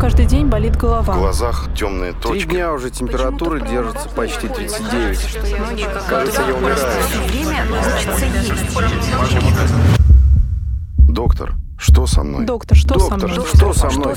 каждый день болит голова. В глазах темные Три точки. дня уже температура держится почти 39. Кажется, я умираю. Доктор, что со мной? Доктор, что со Доктор, мной? что со мной?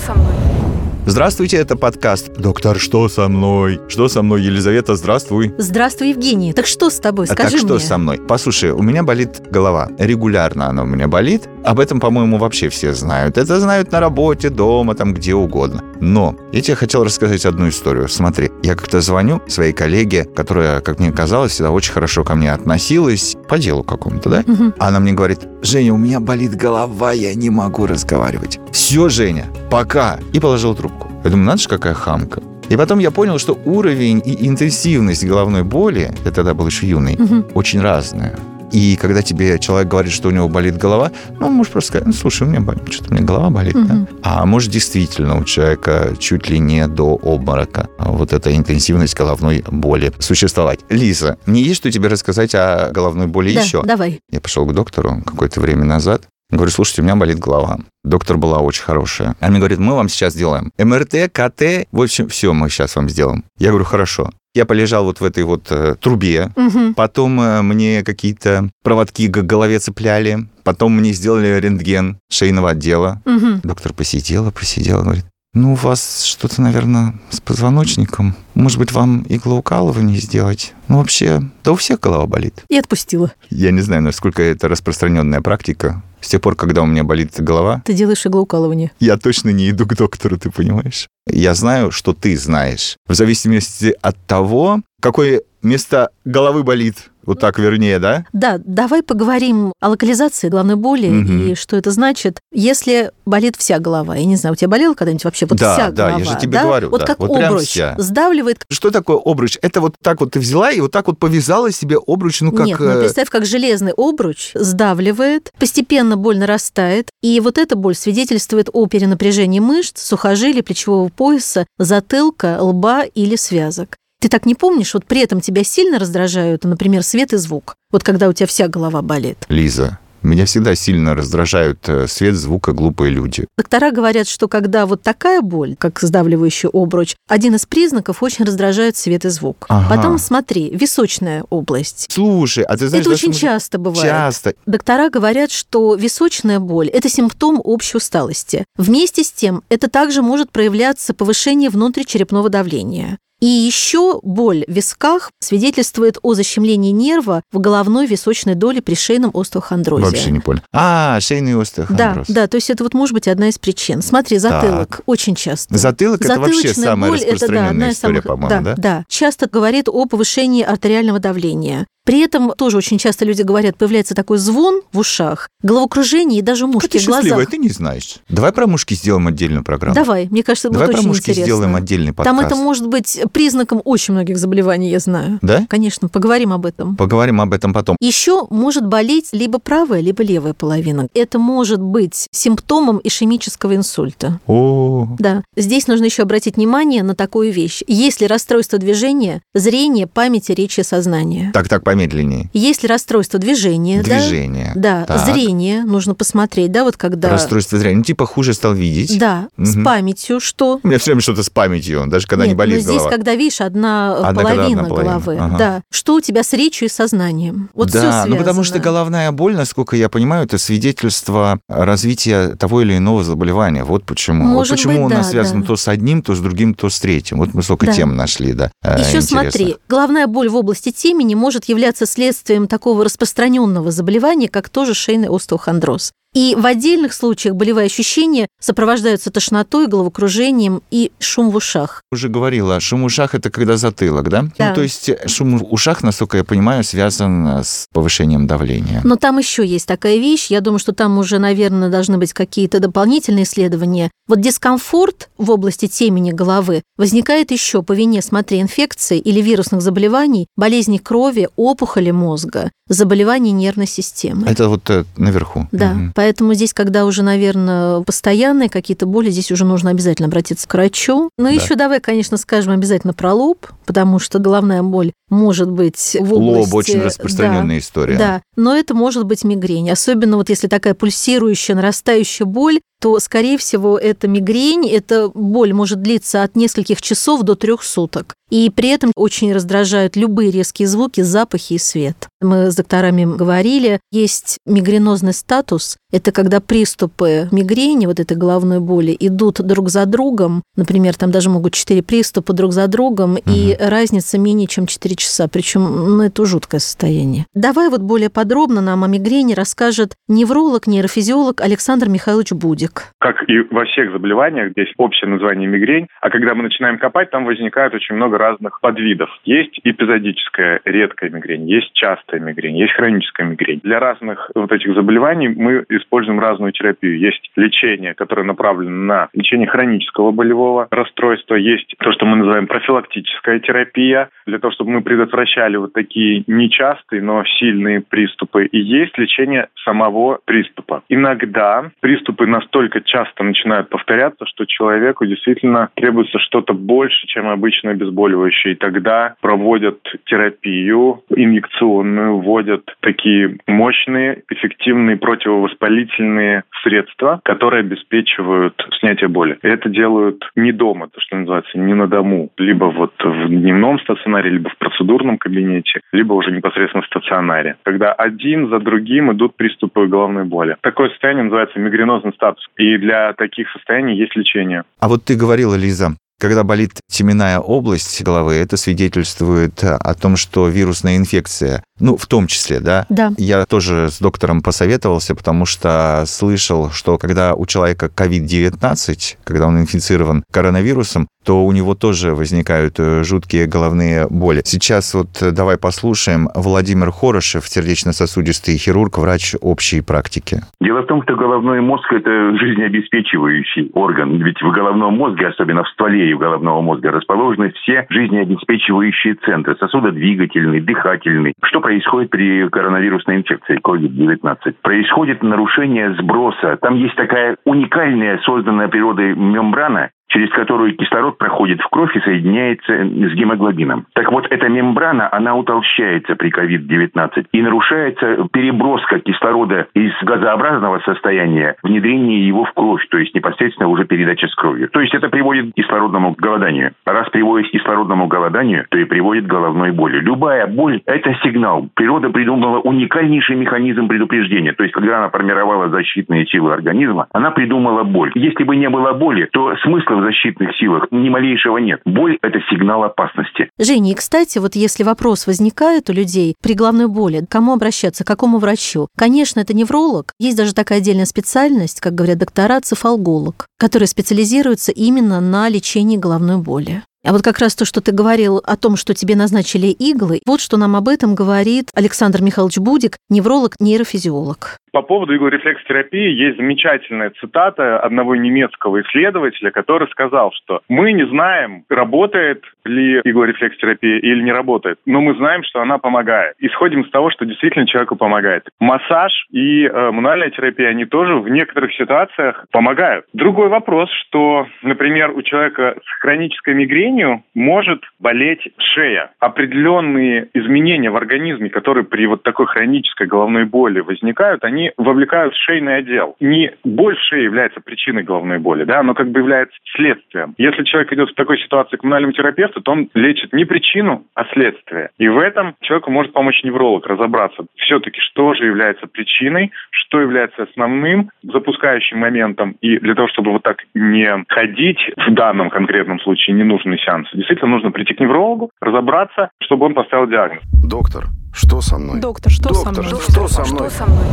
Здравствуйте, это подкаст «Доктор, что со мной?» Что со мной, Елизавета, здравствуй. Здравствуй, Евгений. Так что с тобой? А Скажи так что мне. со мной? Послушай, у меня болит голова. Регулярно она у меня болит. Об этом, по-моему, вообще все знают. Это знают на работе, дома, там где угодно. Но я тебе хотел рассказать одну историю. Смотри, я как-то звоню своей коллеге, которая, как мне казалось, всегда очень хорошо ко мне относилась, по делу какому-то, да? Мгм. Она мне говорит, Женя, у меня болит голова, я не могу разговаривать. Все, Женя, пока. И положил трубку. Я думаю, надо же, какая хамка. И потом я понял, что уровень и интенсивность головной боли, я тогда был еще юный, Мгм. очень разная. И когда тебе человек говорит, что у него болит голова, ну, можешь просто сказать, ну, слушай, у меня болит, что-то у меня голова болит, да? Мгм. А может, действительно, у человека чуть ли не до обморока вот эта интенсивность головной боли существовать. Лиза, мне есть что тебе рассказать о головной боли Да, еще? давай. Я пошел к доктору какое-то время назад. Говорю, слушайте, у меня болит голова. Доктор была очень хорошая. Она мне говорит, мы вам сейчас сделаем МРТ, КТ, в общем, все мы сейчас вам сделаем. Я говорю, хорошо. Я полежал вот в этой вот э, трубе, Мгм. Потом э, мне какие-то проводки к голове цепляли. Потом мне сделали рентген шейного отдела. Мгм. Доктор посидела, посидела, говорит, ну, у вас что-то, наверное, с позвоночником. Может быть, вам иглоукалывание сделать? Ну, вообще, да у всех голова болит. И отпустила. Я не знаю, насколько это распространенная практика. С тех пор, когда у меня болит голова, Ты делаешь иглоукалывание. я точно не иду к доктору, ты понимаешь? Я знаю, что ты знаешь. В зависимости от того, какое место головы болит. Вот так вернее, да? Да, давай поговорим о локализации головной боли Мгм. и что это значит, если болит вся голова. Я не знаю, у тебя болела когда-нибудь вообще вот Да, вся да, я голова? же тебе говорю, Вот да, как вот обруч вся. сдавливает. Что такое обруч? Это вот так вот ты взяла и вот так вот повязала себе обруч, ну как... Нет, ну э, представь, как железный обруч сдавливает, постепенно боль нарастает, и вот эта боль свидетельствует о перенапряжении мышц, сухожилий, плечевого пояса, затылка, лба или связок. Ты так не помнишь, вот при этом тебя сильно раздражают, например, свет и звук, вот когда у тебя вся голова болит. Лиза, меня всегда сильно раздражают э, свет, звук и глупые люди. Доктора говорят, что когда вот такая боль, как сдавливающий обруч, один из признаков очень раздражает свет и звук. Ага. Потом смотри, височная область. Слушай, а ты знаешь... Это очень мы- часто бывает. Часто. Доктора говорят, что височная боль – это симптом общей усталости. Вместе с тем, это также может проявляться повышение внутричерепного давления. И еще боль в висках свидетельствует о защемлении нерва в головной височной доле при шейном остеохондрозе. Вообще не понял. А, шейный остеохондроз. Да, да, то есть это вот может быть одна из причин. Смотри, затылок очень часто. Затылок это вообще самая боль – это, да, распространенная одна из история, самых- по-моему, да? Да, часто говорит о повышении артериального давления. При этом тоже очень часто люди говорят, появляется такой звон в ушах, головокружение и даже мушки ты в глазах. ты не знаешь. Давай про мушки сделаем отдельную программу. Давай, мне кажется, это Давай будет про очень мушки интересно. сделаем отдельный подкаст. Там это может быть признаком очень многих заболеваний, я знаю. Да? Конечно, поговорим об этом. Поговорим об этом потом. Еще может болеть либо правая, либо левая половина. Это может быть симптомом ишемического инсульта. О, Да. Здесь нужно еще обратить внимание на такую вещь. Есть ли расстройство движения, зрения, памяти, речи, сознания? так, так, помедленнее. Есть ли расстройство движения? да? Движение. Да, Так. зрение нужно посмотреть, да, вот когда... Расстройство зрения. Ну, типа хуже стал видеть. Да, с Мгм. памятью что? У меня все время что-то с памятью, даже когда не Нет, болит но здесь, голова. когда, видишь, одна, Одна, половина одна половина. головы. Ага. Да. Что у тебя с речью и сознанием? Вот да, ну потому что связано. головная боль, насколько я понимаю, это свидетельство развития того или иного заболевания. Вот почему. Может вот почему быть, у нас да, связано да. то с одним, то с другим, то с третьим. Вот мы столько Да. тем нашли, да. э, Еще смотри, головная боль в области темени может являться следствием такого распространенного заболевания, как тоже шейный остеохондроз. И в отдельных случаях болевые ощущения сопровождаются тошнотой, головокружением и шум в ушах. Уже говорила, шум в ушах это когда затылок, да? Да. Ну, то есть э, шум в ушах, насколько я понимаю, связан э, с повышением давления. Но там еще есть такая вещь, я думаю, что там уже, наверное, должны быть какие-то дополнительные исследования. Вот дискомфорт в области темени головы возникает еще по вине, смотри, инфекции или вирусных заболеваний, болезней крови, опухоли мозга, заболеваний нервной системы. Это вот э, наверху. Да, Мгм. Поэтому здесь, когда уже, наверное, постоянные какие-то боли, здесь уже нужно обязательно обратиться к врачу. Но да. еще давай, конечно, скажем обязательно про лоб, потому что головная боль может быть в области... Лоб очень распространенная да, история. Да, но это может быть мигрень. Особенно вот если такая пульсирующая, нарастающая боль, то, скорее всего, это мигрень, эта боль может длиться от нескольких часов до трех суток. И при этом очень раздражают любые резкие звуки, запахи и свет. Мы с докторами говорили, есть мигренозный статус. Это когда приступы мигрени, вот этой головной боли, идут друг за другом. Например, там даже могут 4 приступа друг за другом, угу. и разница менее чем 4 часа. Причем, ну, это жуткое состояние. Давай вот более подробно нам о мигрени расскажет невролог, нейрофизиолог Александр Михайлович Будик. Как и во всех заболеваниях, здесь общее название мигрень, а когда мы начинаем копать, там возникает очень много разных подвидов. Есть эпизодическая редкая мигрень, есть частая мигрень, есть хроническая мигрень. Для разных вот этих заболеваний мы используем разную терапию. Есть лечение, которое направлено на лечение хронического болевого расстройства, есть то, что мы называем профилактическая терапия, для того, чтобы мы предотвращали вот такие нечастые, но сильные приступы. И есть лечение самого приступа. Иногда приступы настолько часто начинают повторяться, что человеку действительно требуется что-то больше, чем обычное обезболивающее. И тогда проводят терапию инъекционную, вводят такие мощные, эффективные противовоспалительные средства, которые обеспечивают снятие боли. И это делают не дома, то, что называется, не на дому, либо вот в дневном стационаре, либо в процедурном кабинете, либо уже непосредственно в стационаре. Когда один за другим идут приступы головной боли. Такое состояние называется мигренозный статус. И для таких состояний есть лечение. А вот ты говорила, Лиза, когда болит теменная область головы, это свидетельствует о том, что вирусная инфекция, ну, в том числе, да? Да. Я тоже с доктором посоветовался, потому что слышал, что когда у человека COVID-19, когда он инфицирован коронавирусом, то у него тоже возникают э, жуткие головные боли. Сейчас вот э, давай послушаем Владимир Хорошев, сердечно-сосудистый хирург, врач общей практики. Дело в том, что головной мозг – это жизнеобеспечивающий орган. Ведь в головном мозге, особенно в стволе головного мозга, расположены все жизнеобеспечивающие центры – сосудодвигательный, дыхательный. Что происходит при коронавирусной инфекции COVID-19? Происходит нарушение сброса. Там есть такая уникальная, созданная природой мембрана, через которую кислород проходит в кровь и соединяется с гемоглобином. Так вот, эта мембрана, она утолщается при COVID-19 и нарушается переброска кислорода из газообразного состояния, внедрение его в кровь, то есть непосредственно уже передача с кровью. То есть это приводит к кислородному голоданию. А раз приводит к кислородному голоданию, то и приводит к головной боли. Любая боль – это сигнал. Природа придумала уникальнейший механизм предупреждения. То есть, когда она формировала защитные силы организма, она придумала боль. Если бы не было боли, то смысла защитных силах ни малейшего нет. Боль – это сигнал опасности. Женя, и, кстати, вот если вопрос возникает у людей при головной боли, к кому обращаться, к какому врачу? Конечно, это невролог. Есть даже такая отдельная специальность, как говорят доктора, цефалголог, который специализируется именно на лечении головной боли. А вот как раз то, что ты говорил о том, что тебе назначили иглы, вот что нам об этом говорит Александр Михайлович Будик, невролог-нейрофизиолог. По поводу иглорефлекстерапии есть замечательная цитата одного немецкого исследователя, который сказал, что мы не знаем, работает ли иглорефлекстерапия или не работает, но мы знаем, что она помогает. Исходим из того, что действительно человеку помогает. Массаж и э, мануальная терапия, они тоже в некоторых ситуациях помогают. Другой вопрос, что, например, у человека с хронической мигренью может болеть шея. Определенные изменения в организме, которые при вот такой хронической головной боли возникают, они вовлекают шейный отдел. Не боль в шее является причиной головной боли, да, но как бы является следствием. Если человек идет в такой ситуации к коммунальному терапевту, то он лечит не причину, а следствие. И в этом человеку может помочь невролог разобраться все-таки, что же является причиной, что является основным запускающим моментом. И для того, чтобы вот так не ходить в данном конкретном случае ненужный сеанс, действительно нужно прийти к неврологу, разобраться, чтобы он поставил диагноз. Доктор, что со мной? Доктор, что Доктор, со мной? что со мной? Что со мной?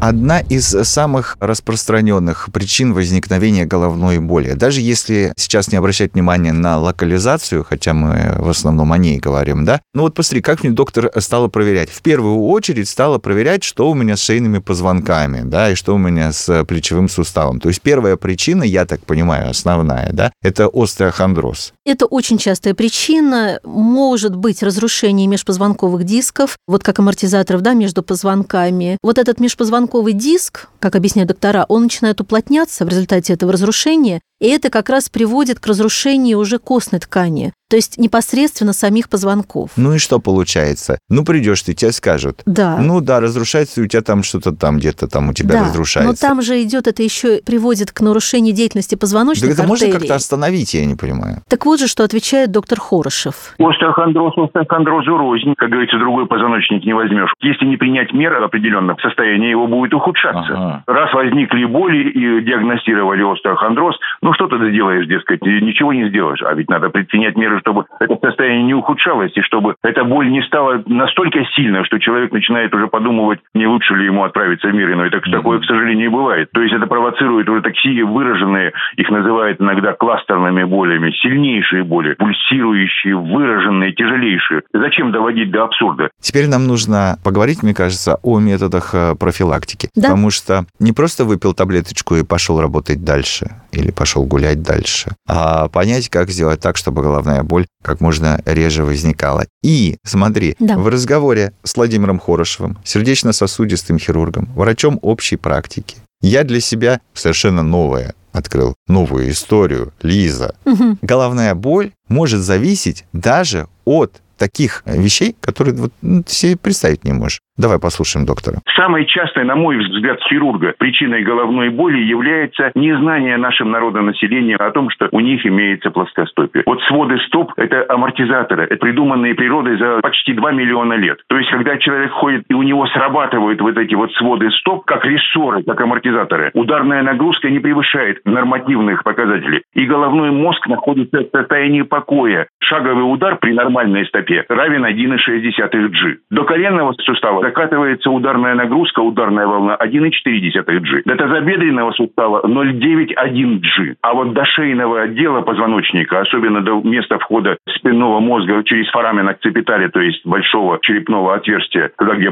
Одна из самых распространенных причин возникновения головной боли. Даже если сейчас не обращать внимания на локализацию, хотя мы в основном о ней говорим, да, ну вот посмотри, как мне доктор стала проверять. В первую очередь стала проверять, что у меня с шейными позвонками, да, и что у меня с плечевым суставом. То есть первая причина, я так понимаю, основная, да, это остеохондроз. Это очень частая причина. Может быть разрушение межпозвонковых дисков, вот как амортизаторов, да, между позвонками. Вот этот межпозвонковый позвонковый диск, как объясняют доктора, он начинает уплотняться в результате этого разрушения, и это как раз приводит к разрушению уже костной ткани, то есть непосредственно самих позвонков. Ну и что получается? Ну придешь ты, тебе скажут. Да. Ну да, разрушается, и у тебя там что-то там где-то там у тебя да, разрушается. но там же идет, это еще приводит к нарушению деятельности позвоночных Так это можно артерий. как-то остановить, я не понимаю. Так вот же, что отвечает доктор Хорошев. Остеохондроз, остеохондрозу рознь. Как говорится, другой позвоночник не возьмешь. Если не принять меры определенных, состояние его будет ухудшаться. Ага. Раз возникли боли и диагностировали остеохондроз, ну что ты сделаешь, дескать, ничего не сделаешь. А ведь надо предпринять меры, чтобы это состояние не ухудшалось, и чтобы эта боль не стала настолько сильной, что человек начинает уже подумывать, не лучше ли ему отправиться в мир иной. Так такое, к сожалению, бывает. То есть это провоцирует уже такие выраженные, их называют иногда кластерными болями, сильнейшие боли, пульсирующие, выраженные, тяжелейшие. Зачем доводить до абсурда? Теперь нам нужно поговорить, мне кажется, о методах э, профилактики. Да. Потому что не просто выпил таблеточку и пошел работать дальше, или пошел гулять дальше, а понять, как сделать так, чтобы головная боль как можно реже возникала. И, смотри, Да. в разговоре с Владимиром Хорошевым, сердечно-сосудистым хирургом, врачом общей практики, я для себя совершенно новое открыл, новую историю. Лиза, Мгм. головная боль может зависеть даже от таких вещей, которые вот, ну, ты себе представить не можешь. Давай послушаем доктора. Самой частой, на мой взгляд, хирурга причиной головной боли является незнание нашим народонаселения о том, что у них имеется плоскостопие. Вот своды стоп – это амортизаторы, это придуманные природой за почти 2 миллиона лет. То есть, когда человек ходит, и у него срабатывают вот эти вот своды стоп, как рессоры, как амортизаторы, ударная нагрузка не превышает нормативных показателей. И головной мозг находится в состоянии покоя. Шаговый удар при нормальной стопе равен 1,6 G. До коленного сустава закатывается ударная нагрузка, ударная волна 1,4 G. До тазобедренного сустава 0,91 G. А вот до шейного отдела позвоночника, особенно до места входа спинного мозга через форамен акцепитали, то есть большого черепного отверстия, туда, где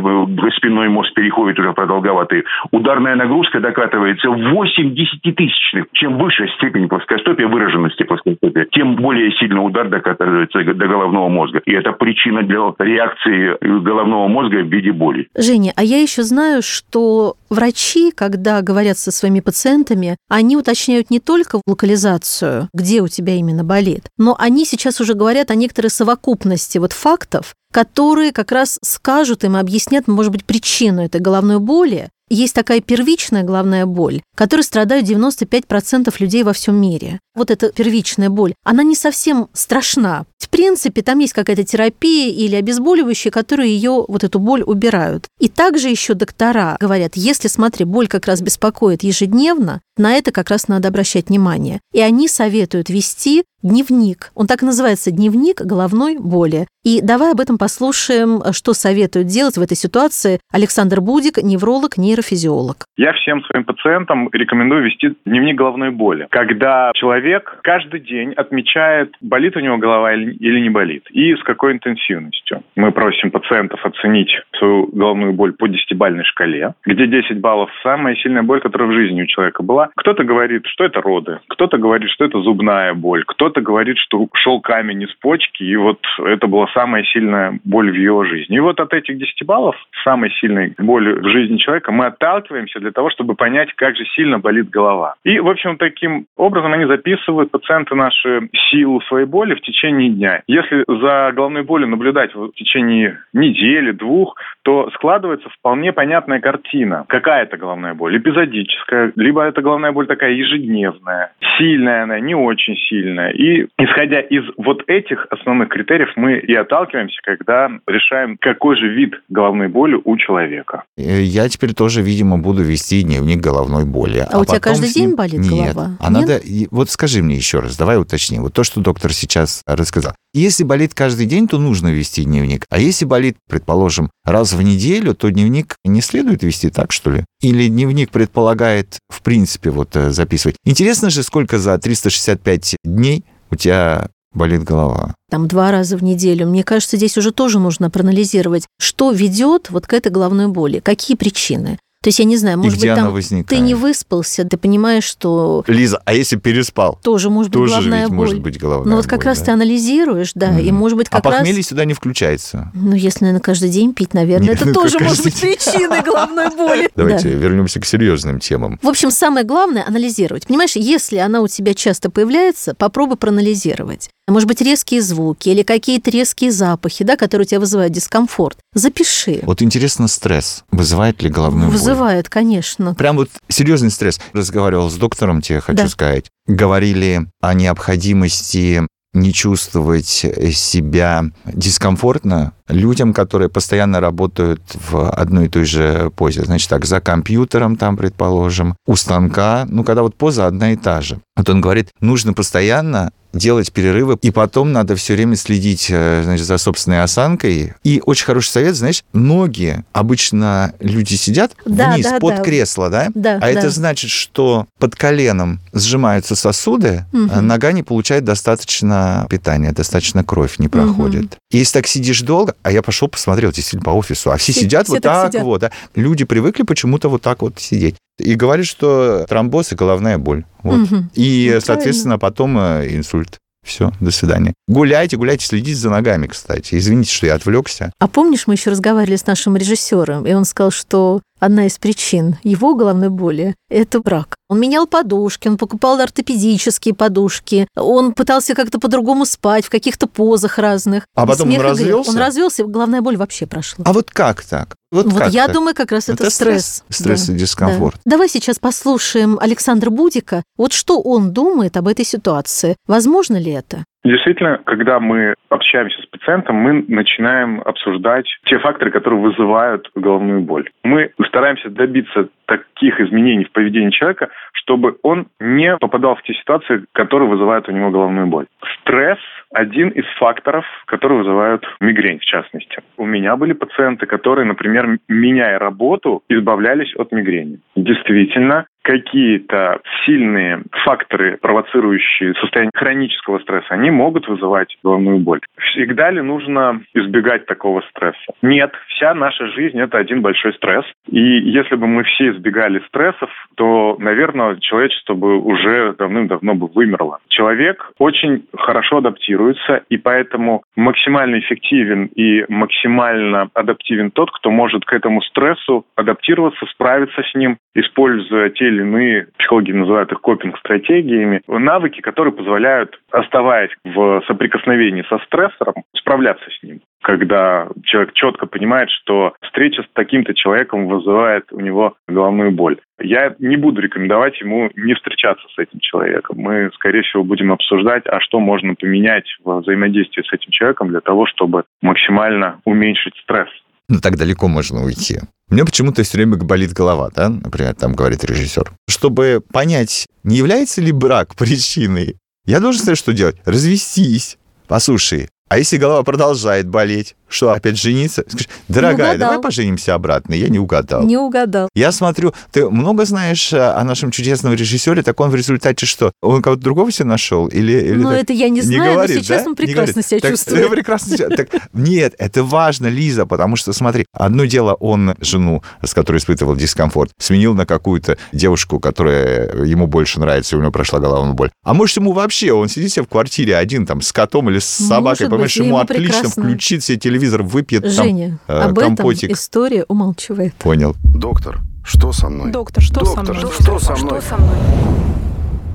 спинной мозг переходит уже в продолговатый, ударная нагрузка докатывается в 8 десятитысячных. Чем выше степень плоскостопия, выраженности плоскостопия, тем более сильно удар докатывается до головного мозга. И это причина для реакции головного мозга в виде боли. Женя, а я еще знаю, что врачи, когда говорят со своими пациентами, они уточняют не только локализацию, где у тебя именно болит, но они сейчас уже говорят о некоторой совокупности вот фактов, которые как раз скажут им объяснят, может быть, причину этой головной боли. Есть такая первичная головная боль, которой страдают 95% людей во всем мире. Вот эта первичная боль, она не совсем страшна. В принципе, там есть какая-то терапия или обезболивающие, которые ее, вот эту боль, убирают. И также еще доктора говорят, если, смотри, боль как раз беспокоит ежедневно, на это как раз надо обращать внимание. И они советуют вести дневник. Он так и называется «Дневник головной боли». И давай об этом послушаем, что советует делать в этой ситуации Александр Будик, невролог, нейрофизиолог. Я всем своим пациентам рекомендую вести дневник головной боли. Когда человек каждый день отмечает, болит у него голова или не болит, и с какой интенсивностью. Мы просим пациентов оценить свою головную боль по десятибальной шкале, где 10 баллов – самая сильная боль, которая в жизни у человека была. Кто-то говорит, что это роды, кто-то говорит, что это зубная боль, кто-то говорит, что шел камень из почки, и вот это была самая сильная боль в его жизни. И вот от этих 10 баллов, самой сильной боли в жизни человека, мы отталкиваемся для того, чтобы понять, как же сильно болит голова. И, в общем, таким образом они записывают, пациенты наши, силу своей боли в течение дня. Если за головной болью наблюдать в течение недели, двух, то складывается вполне понятная картина. Какая это головная боль? Эпизодическая, либо это головная боль такая ежедневная, сильная она, не очень сильная. И исходя из вот этих основных критериев мы и отталкиваемся, когда решаем, какой же вид головной боли у человека. Э, Я теперь тоже, видимо, буду вести дневник головной боли. А у тебя каждый ним- день болит Нет. голова? А Нет? надо... Вот скажи мне еще раз, давай уточни. Вот то, что доктор сейчас рассказал. Если болит каждый день, то нужно вести дневник. А если болит, предположим, раз в неделю, то дневник не следует вести так, что ли? Или дневник предполагает, в принципе, вот э, записывать? Интересно же, сколько за 365 дней у тебя болит голова. там два раза в неделю. Мне кажется, здесь уже тоже нужно проанализировать, что ведет вот к этой головной боли, какие причины. То есть, я не знаю, может быть, там возникает? ты не выспался, ты понимаешь, что Лиза, а если переспал? тоже может быть Тоже же головная ведь боль. может быть головная Но вот как боль, раз да. ты анализируешь, да, и Мгм. может быть А как раз... похмелье сюда не включается. Ну, если, наверное, каждый день пить, наверное, Нет, это ну, тоже может быть причиной головной боли. Давайте Да. вернемся к серьезным темам. В общем, самое главное – анализировать. Понимаешь, если она у тебя часто появляется, попробуй проанализировать. Может быть, резкие звуки или какие-то резкие запахи, да, которые у тебя вызывают дискомфорт. Запиши. Вот интересно, стресс вызывает ли головную боль? Вызывает, конечно. Прям вот серьезный стресс. Разговаривал с доктором, тебе хочу Да. сказать. Говорили о необходимости не чувствовать себя дискомфортно людям, которые постоянно работают в одной и той же позе. Значит так, за компьютером там, предположим, у станка, ну, когда вот поза одна и та же. Вот он говорит, нужно постоянно делать перерывы, и потом надо все время следить э, значит, за собственной осанкой. И очень хороший совет, знаешь, ноги, обычно люди сидят Да, вниз да, под да. кресло, да? Да, А да. это значит, что под коленом сжимаются сосуды, а нога не получает достаточно питания, достаточно кровь не проходит. И если так сидишь долго, а я пошел посмотрел действительно по офису, а все, Все- сидят все вот так так сидят. вот. да. Люди привыкли почему-то вот так вот сидеть. И говорят, что тромбоз и головная боль. Вот. Мгм. И, Ну, соответственно, потом э, инсульт. Все, до свидания. Гуляйте, гуляйте, следите за ногами, кстати. Извините, что я отвлекся. А помнишь, мы еще разговаривали с нашим режиссером, и он сказал, что одна из причин его головной боли – это брак. Он менял подушки, он покупал ортопедические подушки, он пытался как-то по-другому спать в каких-то позах разных. А потом он развелся? Он развелся, и головная боль вообще прошла. А вот как так? Вот, Вот как я так? думаю, как раз это, Это стресс. стресс Да. и дискомфорт. Да. Давай сейчас послушаем Александра Будика. Вот что он думает об этой ситуации. Возможно ли это? Действительно, когда мы общаемся с пациентом, мы начинаем обсуждать те факторы, которые вызывают головную боль. Мы стараемся добиться таких изменений в поведении человека, чтобы он не попадал в те ситуации, которые вызывают у него головную боль. Стресс – один из факторов, которые вызывают мигрень, в частности. У меня были пациенты, которые, например, меняя работу, избавлялись от мигрени. Действительно, какие-то сильные факторы, провоцирующие состояние хронического стресса, они могут вызывать головную боль. Всегда ли нужно избегать такого стресса? Нет, вся наша жизнь – это один большой стресс. И если бы мы все избегали стрессов, то, наверное, человечество бы уже давным-давно бы вымерло. Человек очень хорошо адаптируется, и поэтому максимально эффективен и максимально адаптивен тот, кто может к этому стрессу адаптироваться, справиться с ним, используя те или иные, психологи называют их копинг-стратегиями, навыки, которые позволяют, оставаясь в соприкосновении со стрессором, справляться с ним. Когда человек четко понимает, что встреча с таким-то человеком вызывает у него головную боль. Я не буду рекомендовать ему не встречаться с этим человеком. Мы, скорее всего, будем обсуждать, а что можно поменять во взаимодействии с этим человеком для того, чтобы максимально уменьшить стресс. Ну, так далеко можно уйти. Меня почему-то все время болит голова, да, например, там говорит режиссер. Чтобы понять, не является ли брак причиной, я должен сказать, что делать? Развестись. Послушай, а если голова продолжает болеть, что, опять жениться? Скажешь, дорогая, давай поженимся обратно. Я не угадал. Не угадал. Я смотрю, ты много знаешь э, о нашем чудесном режиссере, так он в результате что? Он кого-то другого себе нашел? Или, или Ну, так- это я не знаю, говорит, но сейчас да? он Не прекрасно себя Так, чувствует. прекрасно себя- так, Нет, это важно, Лиза, потому что, смотри, одно дело, он жену, с которой испытывал дискомфорт, сменил на какую-то девушку, которая ему больше нравится, и у него прошла головная боль. А может, ему вообще, он сидит себе в квартире один, там, с котом или с собакой, понимаешь, ему отлично прекрасно. включит себе телевизор, выпьет там... Женя, э, об этом компотик. история умалчивает. Понял. Доктор, что со мной? Доктор, что со Доктор, мной? что со мной?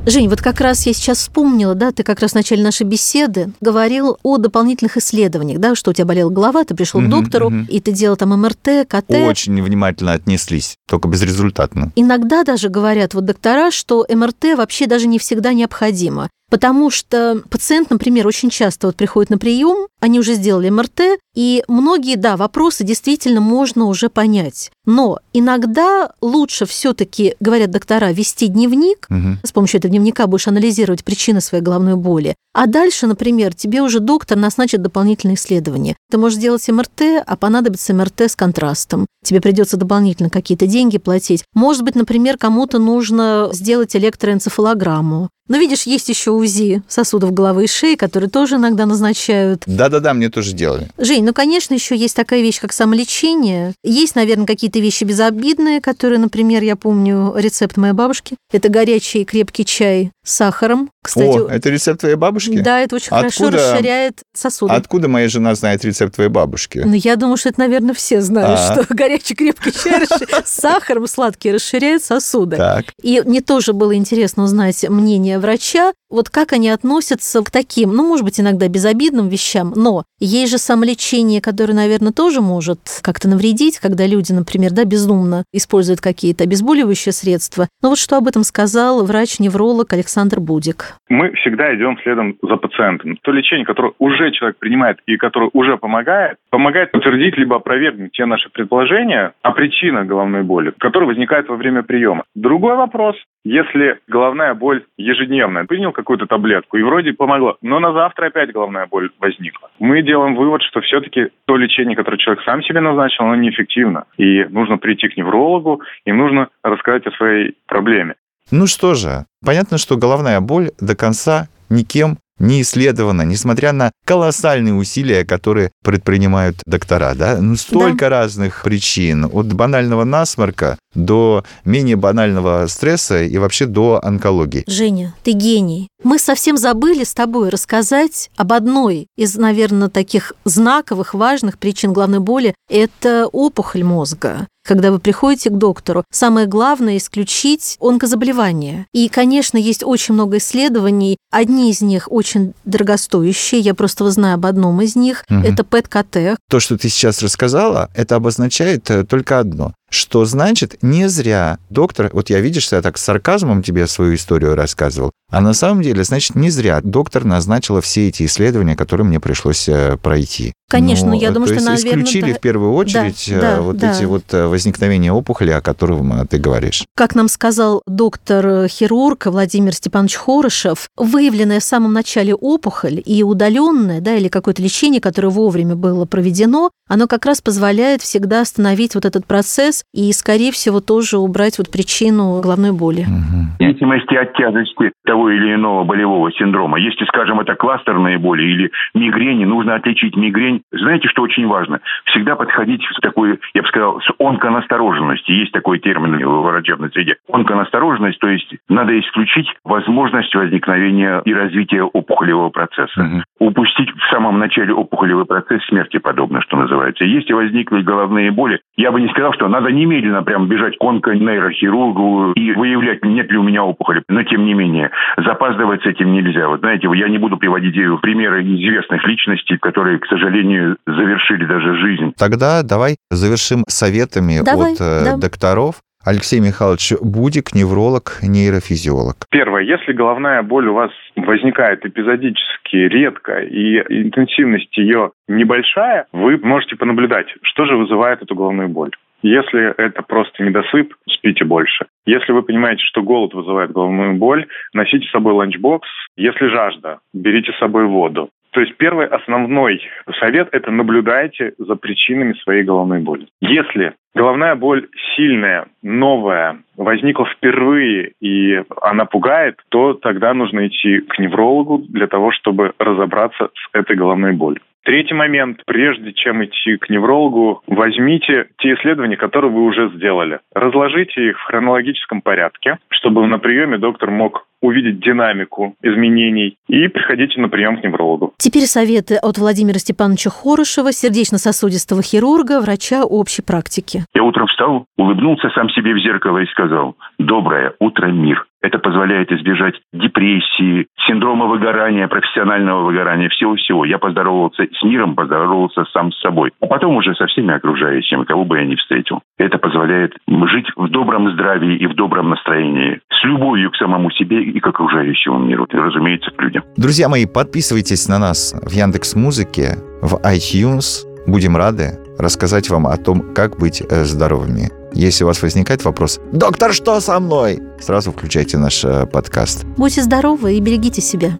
Жень, вот как раз я сейчас вспомнила, да, ты как раз в начале нашей беседы говорил о дополнительных исследованиях, да, что у тебя болела голова, ты пришел к Мгм, доктору, мгм. и ты делал там МРТ, КТ. Очень внимательно отнеслись, только безрезультатно. Иногда даже говорят вот доктора, что МРТ вообще даже не всегда необходимо. Потому что пациент, например, очень часто вот приходит на прием, они уже сделали МРТ, и многие, да, вопросы действительно можно уже понять. Но иногда лучше все-таки, говорят доктора, вести дневник, Мгм. с помощью этого дневника будешь анализировать причины своей головной боли. А дальше, например, тебе уже доктор назначит дополнительные исследования. Ты можешь сделать МРТ, а понадобится МРТ с контрастом. Тебе придется дополнительно какие-то деньги платить. Может быть, например, кому-то нужно сделать электроэнцефалограмму. Но видишь, есть еще УЗИ сосудов головы и шеи, которые тоже иногда назначают. Да-да-да, мне тоже делали. Жень, ну, конечно, еще есть такая вещь, как самолечение. Есть, наверное, какие-то вещи безобидные, которые, например, я помню рецепт моей бабушки. Это горячий крепкий чай сахаром. Кстати, О, это рецепт твоей бабушки? да, это очень хорошо Откуда- расширяет сосуды. Откуда моя жена знает рецепт твоей бабушки? Ну, я думаю, что это, наверное, все знают, А. что горячий крепкий чай с сахаром сладкий расширяет сосуды. Так. И мне тоже было интересно узнать мнение врача, вот как они относятся к таким, ну, может быть, иногда безобидным вещам, но есть же самолечение, которое, наверное, тоже может как-то навредить, когда люди, например, да, безумно используют какие-то обезболивающие средства. Но вот что об этом сказал врач-невролог Александр Будик. Мы всегда идем следом за пациентом. То лечение, которое уже человек принимает и которое уже помогает, помогает подтвердить либо опровергнуть те наши предположения о причинах головной боли, которые возникают во время приема. Другой вопрос, если головная боль ежедневная, принял какую-то таблетку и вроде помогло, но на завтра опять головная боль возникла. Мы делаем вывод, что все-таки то лечение, которое человек сам себе назначил, оно неэффективно. И нужно прийти к неврологу, и нужно рассказать о своей проблеме. Ну что же, понятно, что головная боль до конца никем не исследована, несмотря на колоссальные усилия, которые предпринимают доктора. Да? Ну, столько разных причин, от банального насморка до менее банального стресса и вообще до онкологии. Женя, ты гений. Мы совсем забыли с тобой рассказать об одной из, наверное, таких знаковых, важных причин головной боли. Это опухоль мозга. Когда вы приходите к доктору, самое главное исключить онкозаболевания. И, конечно, есть очень много исследований. Одни из них очень дорогостоящие. Я просто знаю об одном из них. Мгм. Это ПЭТ-КТ. То, что ты сейчас рассказала, это обозначает э, только одно, что значит не зря доктор, вот я видишь, я так с сарказмом тебе свою историю рассказывал, а на самом деле, значит, не зря доктор назначила все эти исследования, которые мне пришлось э, пройти. Конечно, Ну, я думаю, то что, есть наверное, исключили да. в первую очередь Да, э, да, вот да. эти вот э, возникновения опухоли, о которых ты говоришь. Как нам сказал доктор-хирург Владимир Степанович Хорошев, выявленная в самом начале опухоль и удаленная, да, или какое-то лечение, которое вовремя было проведено, оно как раз позволяет всегда остановить вот этот процесс и, скорее всего, тоже убрать вот причину головной боли. Мгм. В зависимости от тяжести того или иного болевого синдрома. Если, скажем, это кластерные боли или мигрени, нужно отличить мигрень. Знаете, что очень важно? Всегда подходить с такой, я бы сказал, с онконастороженностью. Есть такой термин в врачебной среде. Онконастороженность, то есть надо исключить возможность возникновения и развития опухолевого процесса. Мгм. Упустить в самом начале опухолевый процесс смерти подобно, что называется. Если возникли головные боли, я бы не сказал, что надо немедленно прям бежать к онконейрохирургу и выявлять, нет ли у меня опухоли. Но тем не менее, запаздывать с этим нельзя. Вот знаете, я не буду приводить примеры известных личностей, которые, к сожалению, завершили даже жизнь. Тогда давай завершим советами Давай, от э, да. докторов. Алексей Михайлович Будик, невролог, нейрофизиолог. Первое, если головная боль у вас возникает эпизодически, редко, и интенсивность ее небольшая, вы можете понаблюдать, что же вызывает эту головную боль. Если это просто недосып, спите больше. Если вы понимаете, что голод вызывает головную боль, носите с собой ланчбокс. Если жажда, берите с собой воду. То есть первый основной совет – это наблюдайте за причинами своей головной боли. Если головная боль сильная, новая, возникла впервые и она пугает, то тогда нужно идти к неврологу для того, чтобы разобраться с этой головной болью. Третий момент. Прежде чем идти к неврологу, возьмите те исследования, которые вы уже сделали. Разложите их в хронологическом порядке, чтобы на приеме доктор мог увидеть динамику изменений и приходите на прием к неврологу. Теперь советы от Владимира Степановича Хорошева, сердечно-сосудистого хирурга, врача общей практики. Я утром встал, улыбнулся сам себе в зеркало и сказал «Доброе утро, мир». Это позволяет избежать депрессии, синдрома выгорания, профессионального выгорания, всего-всего. Я поздоровался с миром, поздоровался сам с собой. А потом уже со всеми окружающими, кого бы я ни встретил. Это позволяет жить в добром здравии и в добром настроении. С любовью к самому себе и к окружающему миру. И, разумеется, к людям. Друзья мои, подписывайтесь на нас в Яндекс Музыке, в iTunes. Будем рады рассказать вам о том, как быть э, здоровыми. Если у вас возникает вопрос «Доктор, что со мной?», сразу включайте наш э, подкаст. Будьте здоровы и берегите себя.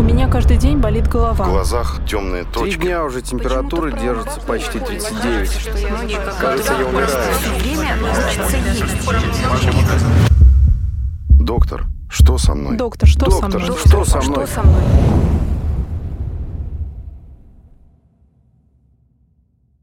У меня каждый день болит В голова. глазах темные Три точки. дня уже температура держится почти 39. Кажется, я умираю. Доктор, Что со мной? Доктор, что со Доктор, мной? что со мной? Что со мной?